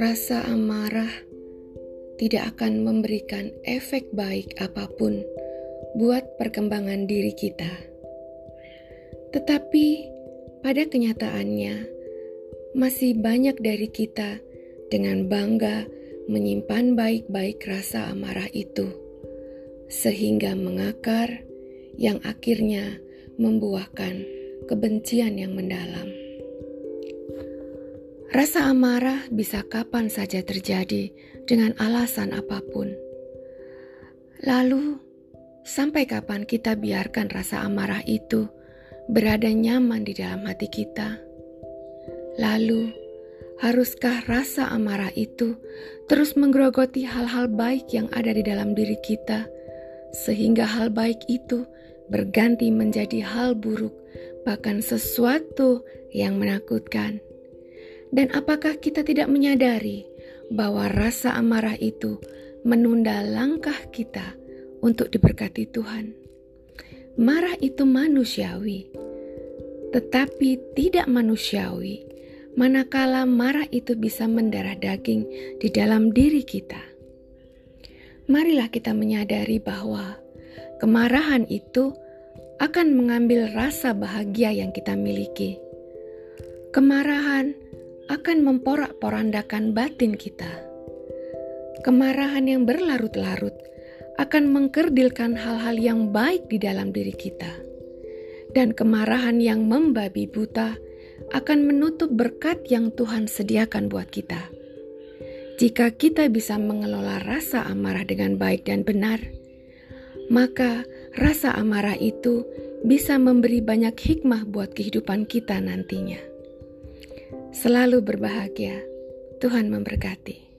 Rasa amarah tidak akan memberikan efek baik apa pun buat perkembangan diri kita. Tetapi pada kenyataannya, masih banyak dari kita dengan bangga menyimpan baik-baik rasa amarah itu, sehingga mengakar yang akhirnya membuahkan kebencian yang mendalam. Rasa amarah bisa kapan saja terjadi dengan alasan apa pun. Lalu, sampai kapan kita biarkan rasa amarah itu berada nyaman di dalam hati kita? Lalu, haruskah rasa amarah itu terus menggerogoti hal-hal baik yang ada di dalam diri kita, sehingga hal baik itu berganti menjadi hal buruk, bahkan sesuatu yang menakutkan? Dan apakah kita tidak menyadari bahwa rasa amarah itu menunda langkah kita untuk diberkati Tuhan? Marah itu manusiawi, tetapi tidak manusiawi manakala marah itu bisa mendarah daging di dalam diri kita. Marilah kita menyadari bahwa kemarahan itu akan mengambil rasa bahagia yang kita miliki. Kemarahan akan memporak-porandakan batin kita. Kemarahan yang berlarut-larut akan mengkerdilkan hal-hal yang baik di dalam diri kita. Dan kemarahan yang membabi buta akan menutup berkat yang Tuhan sediakan buat kita. Jika kita bisa mengelola rasa amarah dengan baik dan benar, maka rasa amarah itu bisa memberi banyak hikmah buat kehidupan kita nantinya. Selalu berbahagia. Tuhan memberkati.